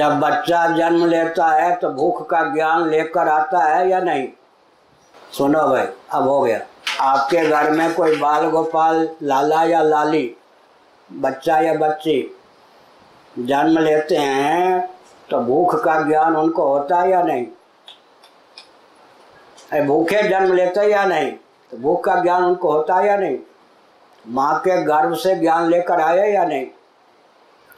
जब बच्चा जन्म लेता है तो भूख का ज्ञान लेकर आता है या नहीं? सुनो भाई, अब हो गया। आपके घर में कोई बाल गोपाल, लाला या लाली, बच्चा या बच्ची जन्म लेते हैं तो भूख का ज्ञान उनको होता है या नहीं? भूखे जन्म लेते या नहीं? तो भूख का ज्ञान उनको होता है या नहीं? माँ के गर्भ से ज्ञान लेकर आए या नहीं?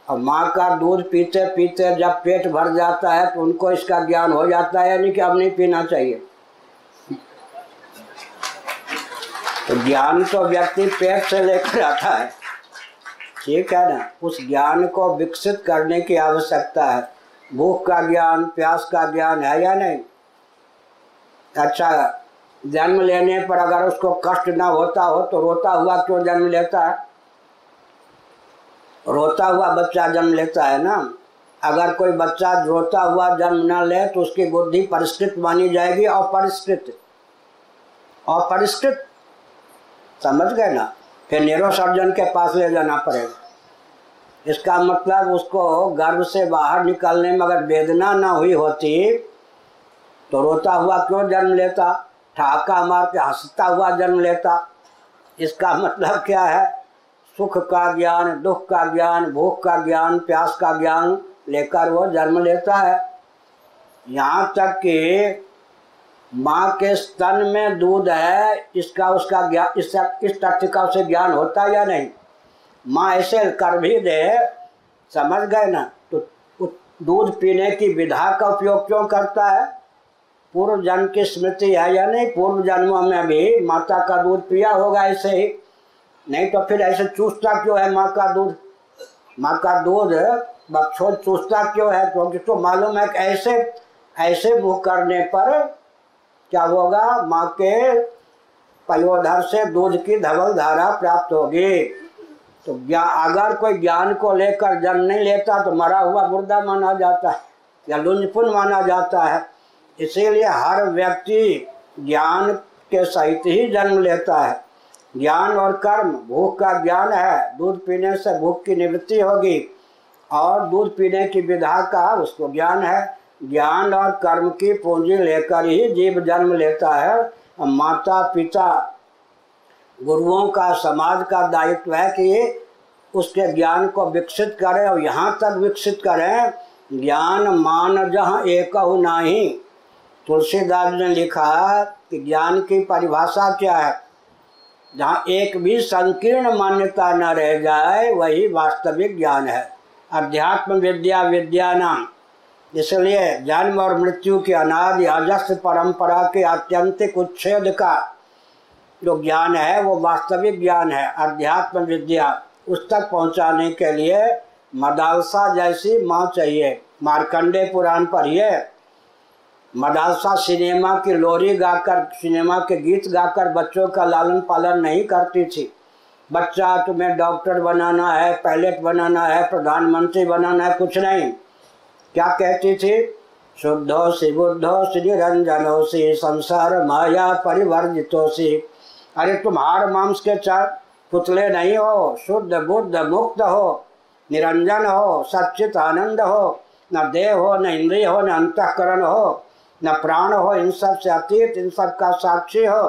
और माँ का दूध पीते पीते जब पेट भर जाता है तो उनको इसका ज्ञान हो जाता है, यानी कि अब नहीं पीना चाहिए। तो ज्ञान तो व्यक्ति पेट से लेकर आता है। ठीक है ना, उस ज्ञान को विकसित करने की आवश्यकता है। भूख का ज्ञान, प्यास का ज्ञान है या नहीं? अच्छा जन्म लेने पर अगर उसको कष्ट ना होता हो तो रोता हुआ क्यों जन्म लेता है? रोता हुआ बच्चा जन्म लेता है ना? अगर कोई बच्चा रोता हुआ जन्म न ले तो उसकी बुद्धि परिष्कृत मानी जाएगी, अपरिष्कृत। अपरिष्कृत? समझ गए ना? फिर नेरो सर्जन के पास ले जाना पड़ेगा। इसका मतलब उसको गर्भ से बाहर निकलने में अगर वेदना ना हुई होती तो रोता हुआ क्यों जन्म लेता? ठाका मार के हंसता हुआ जन्म लेता। इसका मतलब क्या है? सुख का ज्ञान, दुख का ज्ञान भूख का ज्ञान, प्यास का ज्ञान लेकर वो जन्म लेता है। यहाँ तक कि माँ के स्तन में दूध है, इसका उसका ज्ञान, इस इस तथ्य का उसे ज्ञान होता है या नहीं? माँ ऐसे कर भी दे, समझ गए ना? तो दूध पीने की विधा का उपयोग क्यों करता है? पूर्व जन्म की स्मृति है या नहीं? पूर्व जन्मों में भी माता का दूध पिया होगा ऐसे ही। नहीं तो फिर ऐसे चूसता क्यों है माँ का दूध? माँ का दूध बच्चों चूसता क्यों है? क्योंकि तो मालूम है कि ऐसे ऐसे मुँह करने पर क्या होगा? माँ के पयोधर से दूध की धवल धारा प्राप्त होगी। तो ज्ञान अगर कोई ज्ञान को लेकर जन्म नहीं लेता तो मरा हुआ मुर्दा माना जाता है, या लुंजपुन माना जाता है। इसीलिए हर व्यक्ति ज्ञान के सहित ही जन्म लेता है। ज्ञान और कर्म भूख का ज्ञान है। दूध पीने से भूख की निवृत्ति होगी और दूध पीने की विधा का उसको ज्ञान है। ज्ञान और कर्म की पूंजी लेकर ही जीव जन्म लेता है। माता, पिता, गुरुओं का, समाज का दायित्व है कि उसके ज्ञान को विकसित करें और यहाँ तक विकसित करें। ज्ञान मान जहाँ एक नाही। तुलसीदास ने लिखा कि ज्ञान की परिभाषा क्या है? जहाँ एक भी संकीर्ण मान्यता न रह जाए, वही वास्तविक ज्ञान है। अध्यात्म विद्या विद्या नाम इसलिए जन्म और मृत्यु की अनादि अजस्थ परंपरा के आत्यंतिक उच्छेद का जो ज्ञान है, वो वास्तविक ज्ञान है। अध्यात्म विद्या उस तक पहुँचाने के लिए मदालसा जैसी माँ चाहिए। मार्कंडे पुराण पढ़िए। मदालसा सिनेमा की लोरी गाकर, सिनेमा के गीत गाकर बच्चों का लालन पालन नहीं करती थी। बच्चा, तुम्हें डॉक्टर बनाना है पायलट बनाना है, प्रधानमंत्री बनाना है, कुछ नहीं। क्या कहती थी? शुद्धो सी बुद्धो सी निरंजनो सी, संसार माया परिवर्जितो सी। अरे तुम हार मांस के चार पुतले नहीं हो, शुद्ध बुद्ध मुक्त हो, निरंजन हो सच्चित आनंद हो, न देह हो, न इंद्रिय हो, न अंतकरण हो। न प्राण हो, इन सबसे अतीत, इन सब का साक्षी हो।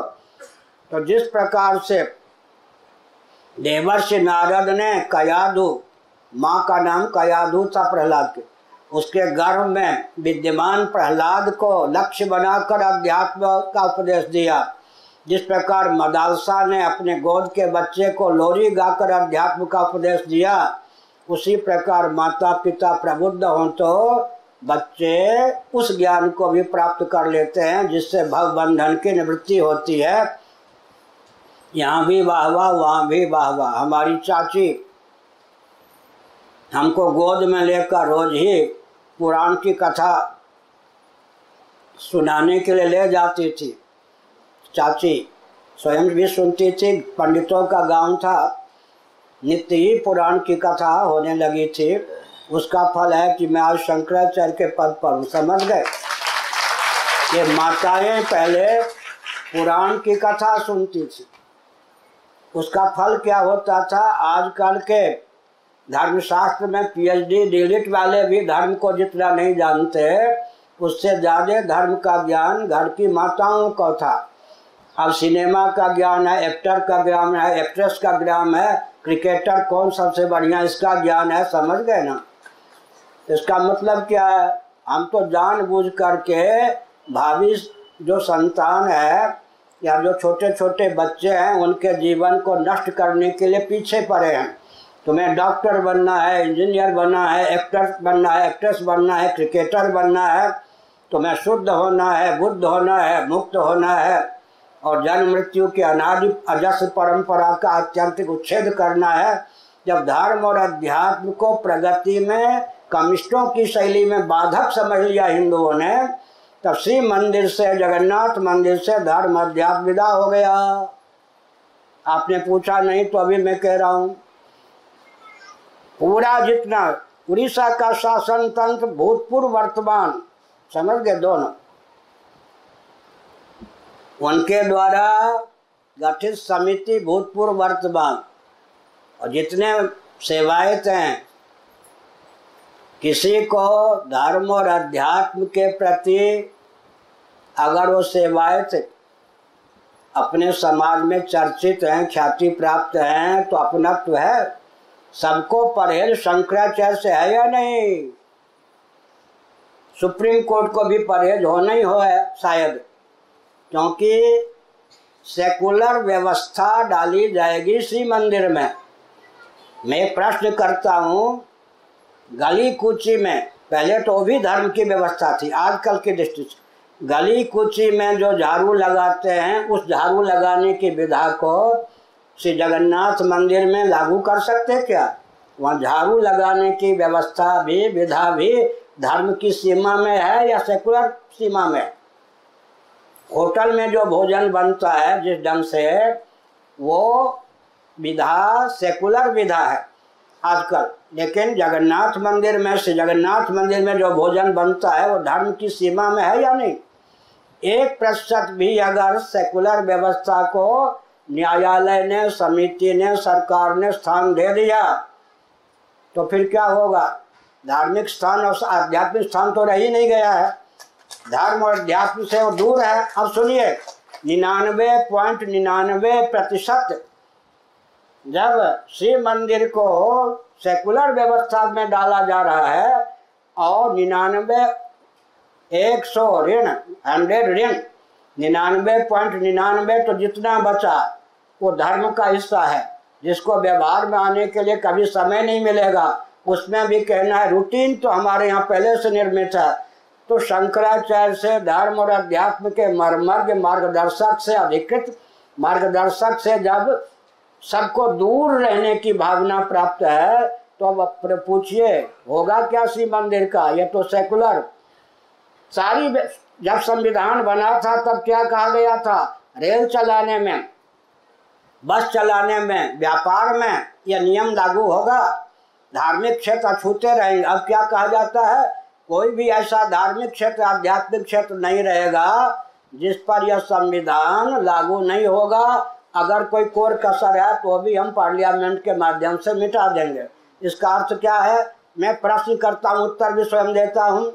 तो जिस प्रकार से देवर्षि नारद ने कयादु, माँ का नाम कयादु था प्रहलाद के, उसके गर्भ में विद्यमान प्रहलाद को लक्ष्य बनाकर अध्यात्म का उपदेश दिया। जिस प्रकार मदालसा ने अपने गोद के बच्चे को लोरी गाकर अध्यात्म का उपदेश दिया, उसी प्रकार माता पिता प्रबुद्ध हों तो बच्चे उस ज्ञान को भी प्राप्त कर लेते हैं, जिससे भव बंधन की निवृत्ति होती है। यहाँ भी वाह वाह, वहाँ भी वाह वाह। हमारी चाची हमको गोद में लेकर रोज ही पुराण की कथा सुनाने के लिए ले जाती थी। चाची स्वयं भी सुनती थी, पंडितों का गाँव था। नित्य ही पुराण की कथा होने लगी थी। उसका फल है कि मैं आज शंकराचार्य के पद पर हूँ। समझ गए? ये माताएँ पहले पुराण की कथा सुनती थी। उसका फल क्या होता था? आजकल के धर्मशास्त्र में पीएचडी डिलीट वाले भी धर्म को जितना नहीं जानते, उससे ज़्यादा धर्म का ज्ञान घर की माताओं को था। अब सिनेमा का ज्ञान है एक्टर का ज्ञान है एक्ट्रेस का ज्ञान है क्रिकेटर कौन सबसे बढ़िया, इसका ज्ञान है, समझ गए ना? इसका मतलब क्या है? हम तो जानबूझ करके भावी जो संतान है, या जो छोटे छोटे बच्चे हैं, उनके जीवन को नष्ट करने के लिए पीछे पड़े हैं। तुम्हें डॉक्टर बनना है, इंजीनियर बनना है, एक्टर बनना है, एक्ट्रेस बनना है, क्रिकेटर बनना है, तुम्हें शुद्ध होना है, बुद्ध होना है, मुक्त होना है, और जन्म मृत्यु की अनादि अजस परंपरा का अत्यंतिक उच्छेद करना है। जब धर्म और अध्यात्म को प्रगति में कमिस्टों की शैली में बाधक समझ लिया हिंदुओं ने, तब श्री मंदिर से जगन्नाथ मंदिर से धर्म अध्यात्म विदा हो गया। आपने पूछा नहीं तो अभी मैं कह रहा हूँ। पूरा जितना उड़ीसा का शासन तंत्र, भूतपूर्व वर्तमान, समझ गए दोनों? उनके द्वारा गठित समिति भूतपूर्व वर्तमान। और जितने सेवायत हैं किसी को धर्म और अध्यात्म के प्रति अगर वो सेवायत अपने समाज में चर्चित हैं, ख्याति प्राप्त हैं तो अपनत्व है। सबको परहेज शंकराचार्य से है या नहीं? सुप्रीम कोर्ट को भी परहेज होना ही हो है, शायद। क्योंकि सेकुलर व्यवस्था डाली जाएगी श्री मंदिर में। मैं प्रश्न करता हूँ गली कुची में, पहले तो भी धर्म की व्यवस्था थी, आजकल की दृष्टि से। गली कुची में जो झाड़ू लगाते हैं, उस झाड़ू लगाने की विधा को श्री जगन्नाथ मंदिर में लागू कर सकते क्या? वहाँ झाड़ू लगाने की व्यवस्था भी, विधा भी धर्म की सीमा में है या सेकुलर सीमा में? होटल में जो भोजन बनता है, जिस ढंग से, वो विधा सेकुलर विधा है। आजकल। लेकिन जगन्नाथ मंदिर में से जगन्नाथ मंदिर में जो भोजन बनता है, वो धर्म की सीमा में है या नहीं? एक प्रतिशत भी अगर सेकुलर व्यवस्था को न्यायालय ने, समिति ने, सरकार ने स्थान दे दिया तो फिर क्या होगा? धार्मिक स्थान और आध्यात्मिक स्थान तो रह ही नहीं गया है। धर्म और अध्यात्म से वो दूर है। अब सुनिए, निन्यानवे पॉइंट निन्यानवे प्रतिशत जब शिव मंदिर को सेकुलर व्यवस्था में डाला जा रहा है और निन्यानवे एक सौ ऋण हंड्रेड ऋण, निन्यानवे पॉइंट निन्यानवे तो जितना बचा, वो धर्म का हिस्सा है। जिसको व्यवहार में आने के लिए कभी समय नहीं मिलेगा, उसमें भी कहना है रूटीन तो हमारे यहाँ पहले से निर्मित है। तो शंकराचार्य से धर्म और अध्यात्म के मर्मर्ग मार्गदर्शक से अधिकृत मार्गदर्शक से जब सबको दूर रहने की भावना प्राप्त है तो अब पूछिए, होगा क्या श्री मंदिर का? ये तो सेकुलर सारी जब संविधान बना था, तब क्या कहा गया था? रेल चलाने में, बस चलाने में, व्यापार में यह नियम लागू होगा। धार्मिक क्षेत्र छूते रहेंगे। अब क्या कहा जाता है? कोई भी ऐसा धार्मिक क्षेत्र, आध्यात्मिक क्षेत्र नहीं रहेगा, जिस पर यह संविधान लागू नहीं होगा। अगर कोई कोर कसर है तो भी हम पार्लियामेंट के माध्यम से मिटा देंगे। इसका अर्थ क्या है? मैं प्रश्न करता हूँ, उत्तर भी स्वयं देता हूँ।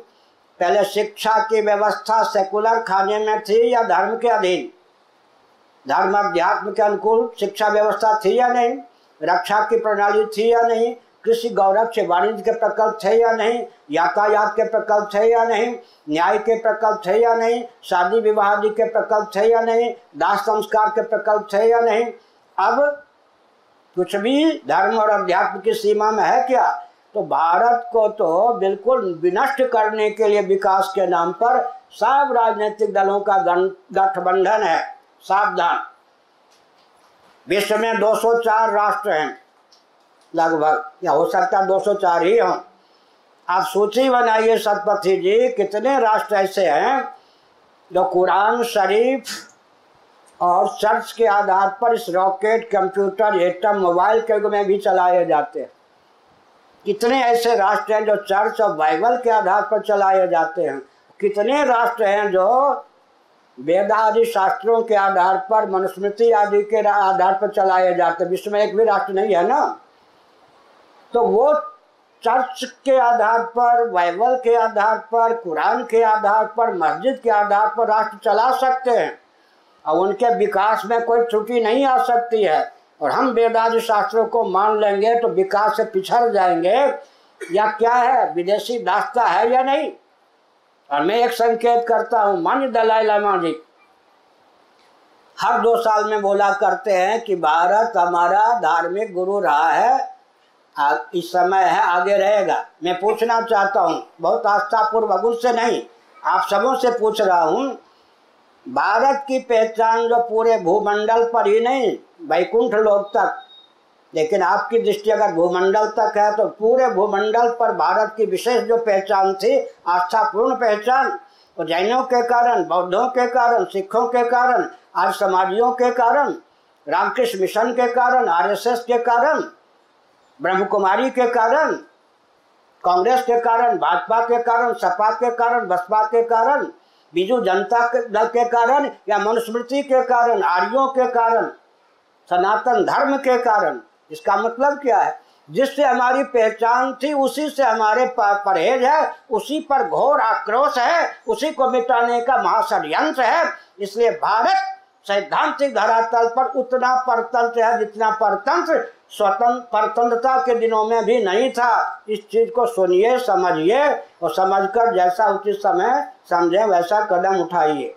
पहले शिक्षा की व्यवस्था सेकुलर खाने में थी या धर्म के अधीन? धर्म अध्यात्म के अनुकूल शिक्षा व्यवस्था थी या नहीं? रक्षा की प्रणाली थी या नहीं? कृषि गौरव से वाणिज्य के प्रकल्प थे या नहीं, यातायात के प्रकल्प थे या नहीं, न्याय के प्रकल्प थे या नहीं, शादी विवाह आदि के प्रकल्प थे या नहीं, दाह संस्कार के प्रकल्प थे या नहीं। अब कुछ भी धर्म और अध्यात्म की सीमा में है क्या? तो भारत को तो बिल्कुल विनष्ट करने के लिए विकास के नाम पर सब राजनीतिक दलों का गठबंधन है, सावधान। विश्व में 204 राष्ट्र हैं। लगभग, या हो सकता है 204 ही हों। आप सूची बनाइए सतपथी जी, कितने राष्ट्र ऐसे हैं जो कुरान शरीफ और चर्च के आधार पर इस रॉकेट, कंप्यूटर एटम मोबाइल के में भी चलाए जाते हैं। कितने ऐसे राष्ट्र हैं जो चर्च और बाइबल के आधार पर चलाए जाते हैं? कितने राष्ट्र हैं जो वेद आदि शास्त्रों के आधार पर, मनुस्मृति आदि के आधार पर चलाए जाते हैं? विश्व में एक भी राष्ट्र नहीं है ना? तो वो चर्च के आधार पर, बाइबल के आधार पर, कुरान के आधार पर, मस्जिद के आधार पर राष्ट्र चला सकते हैं। और उनके विकास में कोई त्रुटि नहीं आ सकती है। और हम वेदादि शास्त्रों को मान लेंगे तो विकास से पिछड़ जाएँगे। या क्या है, विदेशी दास्ता है या नहीं? और मैं एक संकेत करता हूँ, मान्य दलाई लामा जी। हर दो साल में बोला करते हैं कि भारत हमारा धार्मिक गुरु रहा है। इस समय है, आगे रहेगा। मैं पूछना चाहता हूँ, बहुत आस्था आस्थापूर्वक, उससे नहीं, आप सबों से पूछ रहा हूँ, भारत की पहचान जो पूरे भूमंडल पर ही नहीं, वैकुंठ लोक तक, लेकिन आपकी दृष्टि अगर भूमंडल तक है तो पूरे भूमंडल पर भारत की विशेष जो पहचान थी, आस्थापूर्ण पहचान और जैनों के कारण, बौद्धों के कारण, सिखों के कारण आज समाजियों के कारण, रामकृष्ण मिशन के कारण, आरएसएस के कारण ब्रह्म कुमारी के कारण, कांग्रेस के कारण, भाजपा के कारण, सपा के कारण, बसपा के कारण, बीजू जनता के दल के कारण, या मनुस्मृति के कारण, आर्यों के कारण, सनातन धर्म के कारण, इसका मतलब क्या है? जिससे हमारी पहचान थी, उसी से हमारे परहेज है, उसी पर घोर आक्रोश है, उसी को मिटाने का महाषड्यंत्र है। इसलिए भारत सैद्धांतिक धरातल पर उतना परतंत्र है जितना परतंत्र स्वतंत्र परतंत्रता के दिनों में भी नहीं था। इस चीज़ को सुनिए, समझिए और समझकर जैसा उचित समय समझे, वैसा कदम उठाइए।